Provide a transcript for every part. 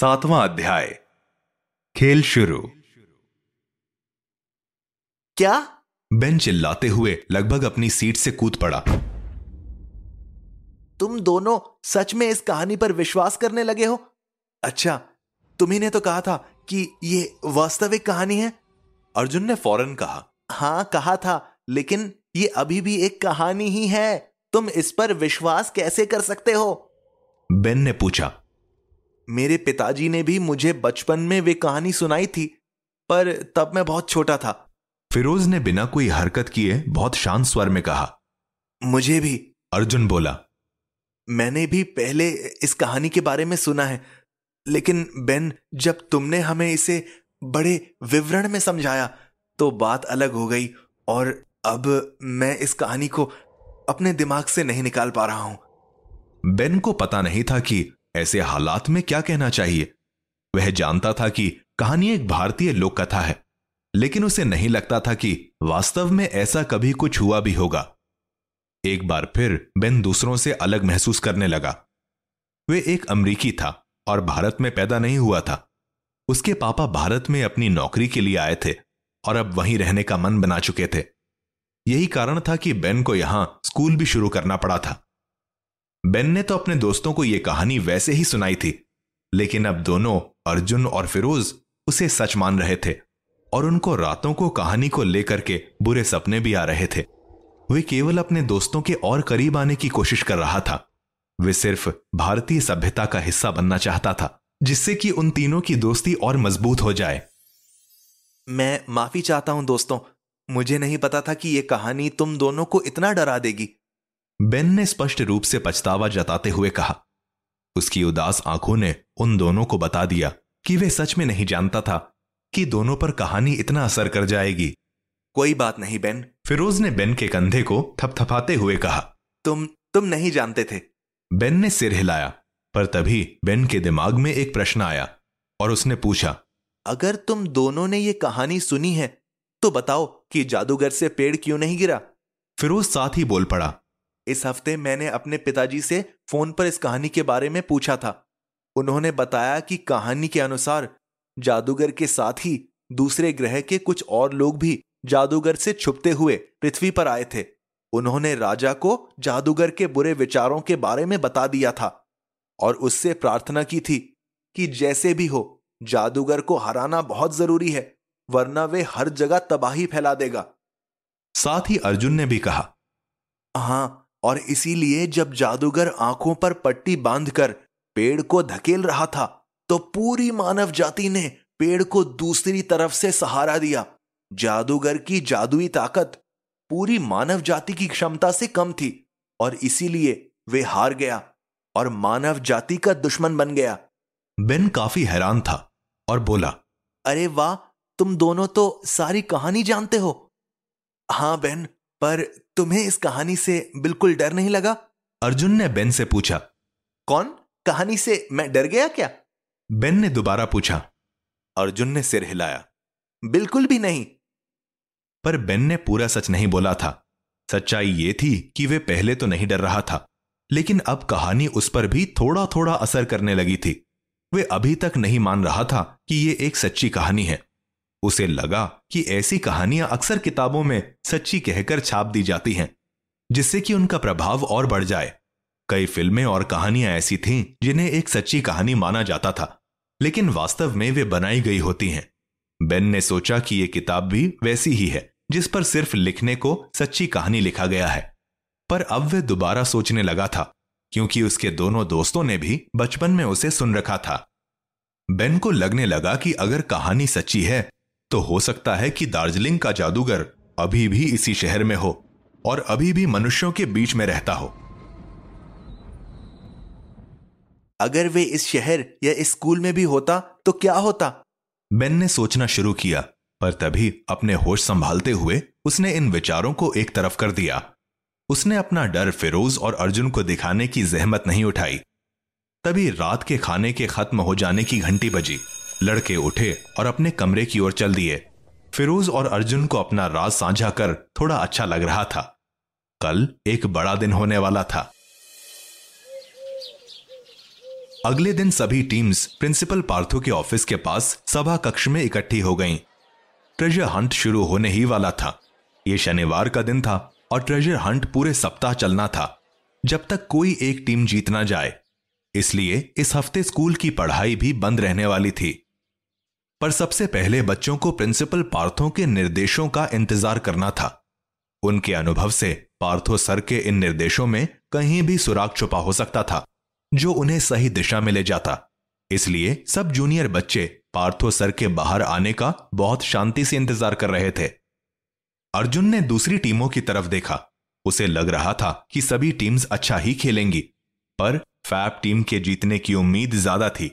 सातवां अध्याय। खेल शुरू। क्या? बेन चिल्लाते हुए लगभग अपनी सीट से कूद पड़ा। तुम दोनों सच में इस कहानी पर विश्वास करने लगे हो? अच्छा तुम्ही ने तो कहा था कि ये वास्तविक कहानी है। अर्जुन ने फ़ौरन कहा। हाँ कहा था लेकिन ये अभी भी एक कहानी ही है। तुम इस पर विश्वास कैसे कर सकते हो? बेन ने पूछा मेरे पिताजी ने भी मुझे बचपन में वे कहानी सुनाई थी पर तब मैं बहुत छोटा था। फिरोज ने बिना कोई हरकत किए बहुत शांत स्वर में कहा मुझे भी। अर्जुन बोला मैंने भी पहले इस कहानी के बारे में सुना है लेकिन बेन जब तुमने हमें इसे बड़े विवरण में समझाया तो बात अलग हो गई और अब मैं इस कहानी को अपने दिमाग से नहीं निकाल पा रहा हूँ। बेन को पता नहीं था कि ऐसे हालात में क्या कहना चाहिए? वह जानता था कि कहानी एक भारतीय लोक कथा है, लेकिन उसे नहीं लगता था कि वास्तव में ऐसा कभी कुछ हुआ भी होगा। एक बार फिर बेन दूसरों से अलग महसूस करने लगा। वे एक अमरीकी था और भारत में पैदा नहीं हुआ था। उसके पापा भारत में अपनी नौकरी के लिए आए थे और अब वहीं रहने का मन बना चुके थे। यही कारण था कि बेन को यहाँ स्कूल भी शुरू करना पड़ा था। बेन ने तो अपने दोस्तों को यह कहानी वैसे ही सुनाई थी, लेकिन अब दोनों, अर्जुन और फिरोज, उसे सच मान रहे थे और उनको रातों को कहानी को लेकर के बुरे सपने भी आ रहे थे। वे केवल अपने दोस्तों के और करीब आने की कोशिश कर रहा था। वे सिर्फ़ भारतीय सभ्यता का हिस्सा बनना चाहता था, जिससे कि उन तीनों की दोस्ती और मज़बूत हो जाए। मैं माफ़ी चाहता हूँ दोस्तों, मुझे नहीं पता था कि यह कहानी तुम दोनों को इतना डरा देगी। बेन ने स्पष्ट रूप से पछतावा जताते हुए कहा। उसकी उदास आँखों ने उन दोनों को बता दिया कि वे सच में नहीं जानता था कि दोनों पर कहानी इतना असर कर जाएगी। कोई बात नहीं, बेन। फिरोज ने बेन के कंधे को थपथपाते हुए कहा। तुम तुम नहीं जानते थे। बेन ने सिर हिलाया, पर तभी बेन के दिमाग में एक प्रश्न आया और उसने पूछा, अगर तुम दोनों ने ये कहानी सुनी है तो बताओ कि जादूगर से पेड़ क्यों नहीं गिरा? फिरोज साथ ही बोल पड़ा इस हफ़्ते मैंने अपने पिताजी से फ़ोन पर इस कहानी के बारे में पूछा था। उन्होंने बताया कि कहानी के अनुसार जादूगर के साथ ही दूसरे ग्रह के कुछ और लोग भी जादूगर से छुपते हुए पृथ्वी पर आए थे। उन्होंने राजा को जादूगर के बुरे विचारों के बारे में बता दिया था और उससे प्रार्थना की थी कि जैसे भी हो जादूगर को हराना बहुत ज़रूरी है वरना वे हर जगह तबाही फैला देगा। साथ ही अर्जुन ने भी कहा हाँ और इसीलिए जब जादूगर आँखों पर पट्टी बांधकर पेड़ को धकेल रहा था तो पूरी मानव जाति ने पेड़ को दूसरी तरफ़ से सहारा दिया। जादूगर की जादुई ताकत पूरी मानव जाति की क्षमता से कम थी और इसीलिए वे हार गया और मानव जाति का दुश्मन बन गया। बेन काफ़ी हैरान था और बोला अरे वाह तुम दोनों तो सारी कहानी जानते हो? हाँ बेन पर तुम्हें इस कहानी से बिल्कुल डर नहीं लगा? अर्जुन ने बेन से पूछा। कौन? कहानी से मैं डर गया क्या? बेन ने दोबारा पूछा। अर्जुन ने सिर हिलाया। बिल्कुल भी नहीं। पर बेन ने पूरा सच नहीं बोला था। सच्चाई ये थी कि वे पहले तो नहीं डर रहा था लेकिन अब कहानी उस पर भी थोड़ा थोड़ा असर करने लगी थी। वे अभी तक नहीं मान रहा था कि ये एक सच्ची कहानी है। उसे लगा कि ऐसी कहानियाँ अक्सर किताबों में सच्ची कहकर छाप दी जाती हैं, जिससे कि उनका प्रभाव और बढ़ जाए। कई फ़िल्में और कहानियाँ ऐसी थीं, जिन्हें एक सच्ची कहानी माना जाता था, लेकिन वास्तव में वे बनाई गई होती हैं। बेन ने सोचा कि यह किताब भी वैसी ही है, जिस पर सिर्फ़ लिखने को सच्ची कहानी लिखा गया है। पर अब वे दोबारा सोचने लगा था, क्योंकि उसके दोनों दोस्तों ने भी बचपन में उसे सुन रखा था। बेन को लगने लगा कि अगर कहानी सच्ची है तो हो सकता है कि दार्जिलिंग का जादूगर अभी भी इसी शहर में हो और अभी भी मनुष्यों के बीच में रहता हो। अगर वे इस शहर या इस स्कूल में भी होता तो क्या होता? बेन ने सोचना शुरू किया पर तभी अपने होश संभालते हुए उसने इन विचारों को एक तरफ़ कर दिया। उसने अपना डर फिरोज और अर्जुन को दिखाने की जहमत नहीं उठाई। तभी रात के खाने के खत्म हो जाने की घंटी बजी। लड़के उठे और अपने कमरे की ओर चल दिए। फिरोज और अर्जुन को अपना राज साझा कर थोड़ा अच्छा लग रहा था। कल एक बड़ा दिन होने वाला था। अगले दिन सभी टीम्स प्रिंसिपल पार्थो के ऑफ़िस के पास सभा कक्ष में इकट्ठी हो गईं। ट्रेजर हंट शुरू होने ही वाला था। यह शनिवार का दिन था और ट्रेजर हंट पूरे सप्ताह चलना था, जब तक कोई एक टीम जीत ना जाए। इसलिए इस हफ़्ते स्कूल की पढ़ाई भी बंद रहने वाली थी। पर सबसे पहले बच्चों को प्रिंसिपल पार्थो के निर्देशों का इंतज़ार करना था। उनके अनुभव से पार्थो सर के इन निर्देशों में कहीं भी सुराग छुपा हो सकता था, जो उन्हें सही दिशा में ले जाता। इसलिए सब जूनियर बच्चे पार्थो सर के बाहर आने का बहुत शांति से इंतज़ार कर रहे थे। अर्जुन ने दूसरी टीमों की तरफ़ देखा। उसे लग रहा था कि सभी टीम्स अच्छा ही खेलेंगी, पर फैप टीम के जीतने की उम्मीद ज़्यादा थी,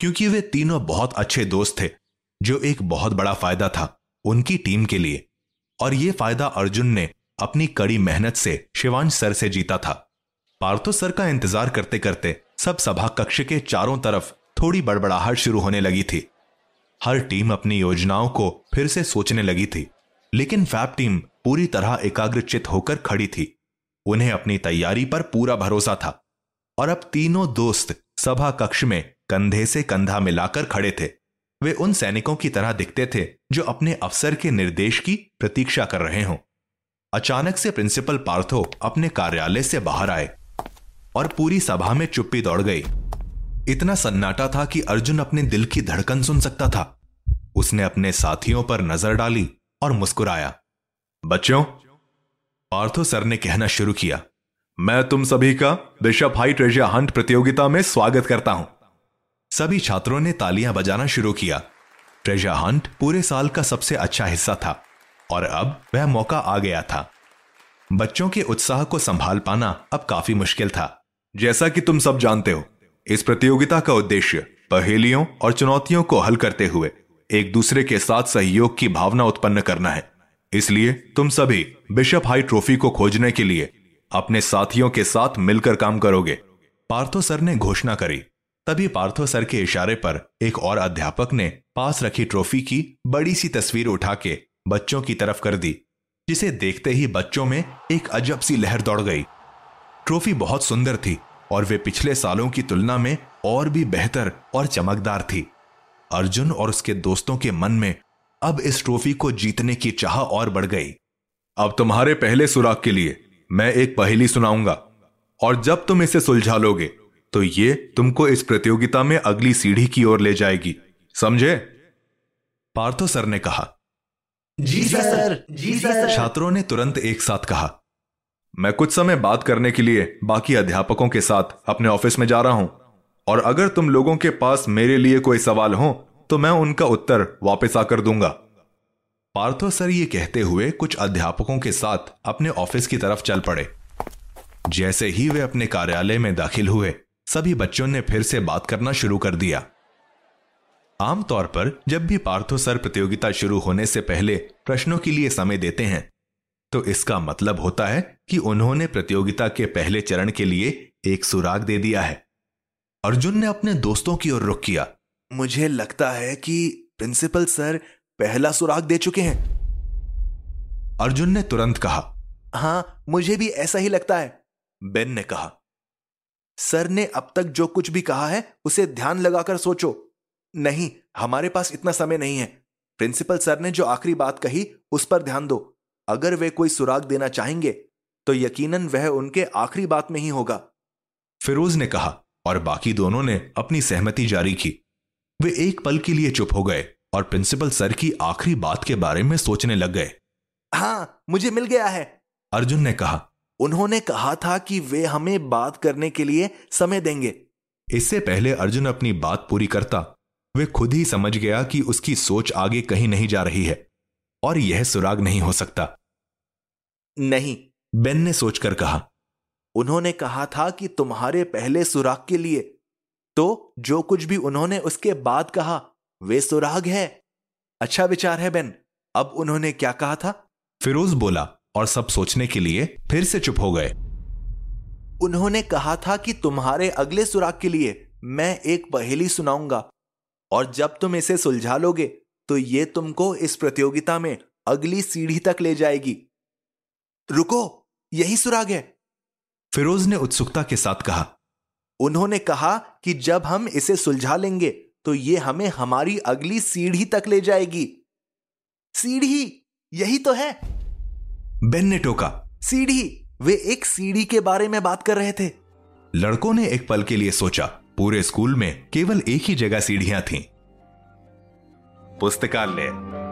क्योंकि वे तीनों बहुत अच्छे दोस्त थे। जो एक बहुत बड़ा फ़ायदा था उनकी टीम के लिए। और यह फ़ायदा अर्जुन ने अपनी कड़ी मेहनत से शिवांश सर से जीता था। पार्थो सर का इंतज़ार करते करते सब सभा कक्ष के चारों तरफ़ थोड़ी बड़बड़ाहट शुरू होने लगी थी। हर टीम अपनी योजनाओं को फिर से सोचने लगी थी, लेकिन फैप टीम पूरी तरह एकाग्रचित होकर खड़ी थी। उन्हें अपनी तैयारी पर पूरा भरोसा था। और अब तीनों दोस्त सभा कक्ष में कंधे से कंधा मिलाकर खड़े थे। वे उन सैनिकों की तरह दिखते थे जो अपने अफसर के निर्देश की प्रतीक्षा कर रहे हों। अचानक से प्रिंसिपल पार्थो अपने कार्यालय से बाहर आए और पूरी सभा में चुप्पी दौड़ गई। इतना सन्नाटा था कि अर्जुन अपने दिल की धड़कन सुन सकता था। उसने अपने साथियों पर नज़र डाली और मुस्कुराया। बच्चों, पार्थो सर ने कहना शुरू किया। मैं तुम सभी का बिशप हाई ट्रेजर हंट प्रतियोगिता में स्वागत करता हूँ। सभी छात्रों ने तालियाँ बजाना शुरू किया। ट्रेजर हंट पूरे साल का सबसे अच्छा हिस्सा था, और अब वह मौका आ गया था। बच्चों के उत्साह को संभाल पाना अब काफ़ी मुश्किल था। जैसा कि तुम सब जानते हो, इस प्रतियोगिता का उद्देश्य पहेलियों और चुनौतियों को हल करते हुए एक दूसरे के साथ सहयोग की भावना उत्पन्न करना है। इसलिए तुम सभी बिशप हाई ट्रॉफी को खोजने के लिए अपने साथियों के साथ मिलकर काम करोगे। पार्थो सर ने घोषणा करी तभी पार्थो सर के इशारे पर एक और अध्यापक ने पास रखी ट्रॉफी की बड़ी सी तस्वीर उठा के बच्चों की तरफ़ कर दी, जिसे देखते ही बच्चों में एक अजब सी लहर दौड़ गई। ट्रॉफी बहुत सुंदर थी और वे पिछले सालों की तुलना में और भी बेहतर और चमकदार थी। अर्जुन और उसके दोस्तों के मन में अब इस ट्रॉफी को जीतने की चाह और बढ़ गई। अब तुम्हारे पहले सुराग के लिए मैं एक पहेली सुनाऊँगा और जब तुम इसे सुलझा लोगे तो ये तुमको इस प्रतियोगिता में अगली सीढ़ी की ओर ले जाएगी। समझे? पार्थो सर ने कहा। जी सर जी सर। छात्रों ने तुरंत एक साथ कहा। मैं कुछ समय बात करने के लिए बाकी अध्यापकों के साथ अपने ऑफ़िस में जा रहा हूँ। और अगर तुम लोगों के पास मेरे लिए कोई सवाल हो तो मैं उनका उत्तर वापस आकर दूँगा। पार्थो सर ये कहते हुए कुछ अध्यापकों के साथ अपने ऑफ़िस की तरफ़ चल पड़े। जैसे ही वे अपने कार्यालय में दाखिल हुए सभी बच्चों ने फिर से बात करना शुरू कर दिया। आमतौर पर जब भी पार्थो सर प्रतियोगिता शुरू होने से पहले प्रश्नों के लिए समय देते हैं तो इसका मतलब होता है कि उन्होंने प्रतियोगिता के पहले चरण के लिए एक सुराग दे दिया है। अर्जुन ने अपने दोस्तों की ओर रुख किया। मुझे लगता है कि प्रिंसिपल सर पहला सुराग दे चुके हैं। अर्जुन ने तुरंत कहा हाँ मुझे भी ऐसा ही लगता है। बेन ने कहा सर ने अब तक जो कुछ भी कहा है उसे ध्यान लगाकर सोचो। नहीं हमारे पास इतना समय नहीं है। प्रिंसिपल सर ने जो आखिरी बात कही उस पर ध्यान दो। अगर वे कोई सुराग देना चाहेंगे तो यकीनन वह उनके आखिरी बात में ही होगा। फिरोज ने कहा और बाकी दोनों ने अपनी सहमति जारी की। वे एक पल के लिए चुप हो गए और प्रिंसिपल सर की आखिरी बात के बारे में सोचने लग गए। हाँ मुझे मिल गया है। अर्जुन ने कहा उन्होंने कहा था कि वे हमें बात करने के लिए समय देंगे। इससे पहले अर्जुन अपनी बात पूरी करता। वे खुद ही समझ गया कि उसकी सोच आगे कहीं नहीं जा रही है और यह सुराग नहीं हो सकता। नहीं। बेन ने सोचकर कहा उन्होंने कहा था कि तुम्हारे पहले सुराग के लिए। तो जो कुछ भी उन्होंने उसके बाद कहा वे सुराग है। अच्छा विचार है बेन। अब उन्होंने क्या कहा था? फिरोज बोला और सब सोचने के लिए फिर से चुप हो गए। उन्होंने कहा था कि तुम्हारे अगले सुराग के लिए मैं एक पहेली सुनाऊँगा और जब तुम इसे सुलझा लोगे तो ये तुमको इस प्रतियोगिता में अगली सीढ़ी तक ले जाएगी। रुको यही सुराग है। फिरोज ने उत्सुकता के साथ कहा उन्होंने कहा कि जब हम इसे सुलझा लेंगे तो ये हमें हमारी अगली सीढ़ी तक ले जाएगी। सीढ़ी यही तो है। बेन ने टोका सीढ़ी। वे एक सीढ़ी के बारे में बात कर रहे थे। लड़कों ने एक पल के लिए सोचा पूरे स्कूल में केवल एक ही जगह सीढ़ियाँ थीं। पुस्तकालय।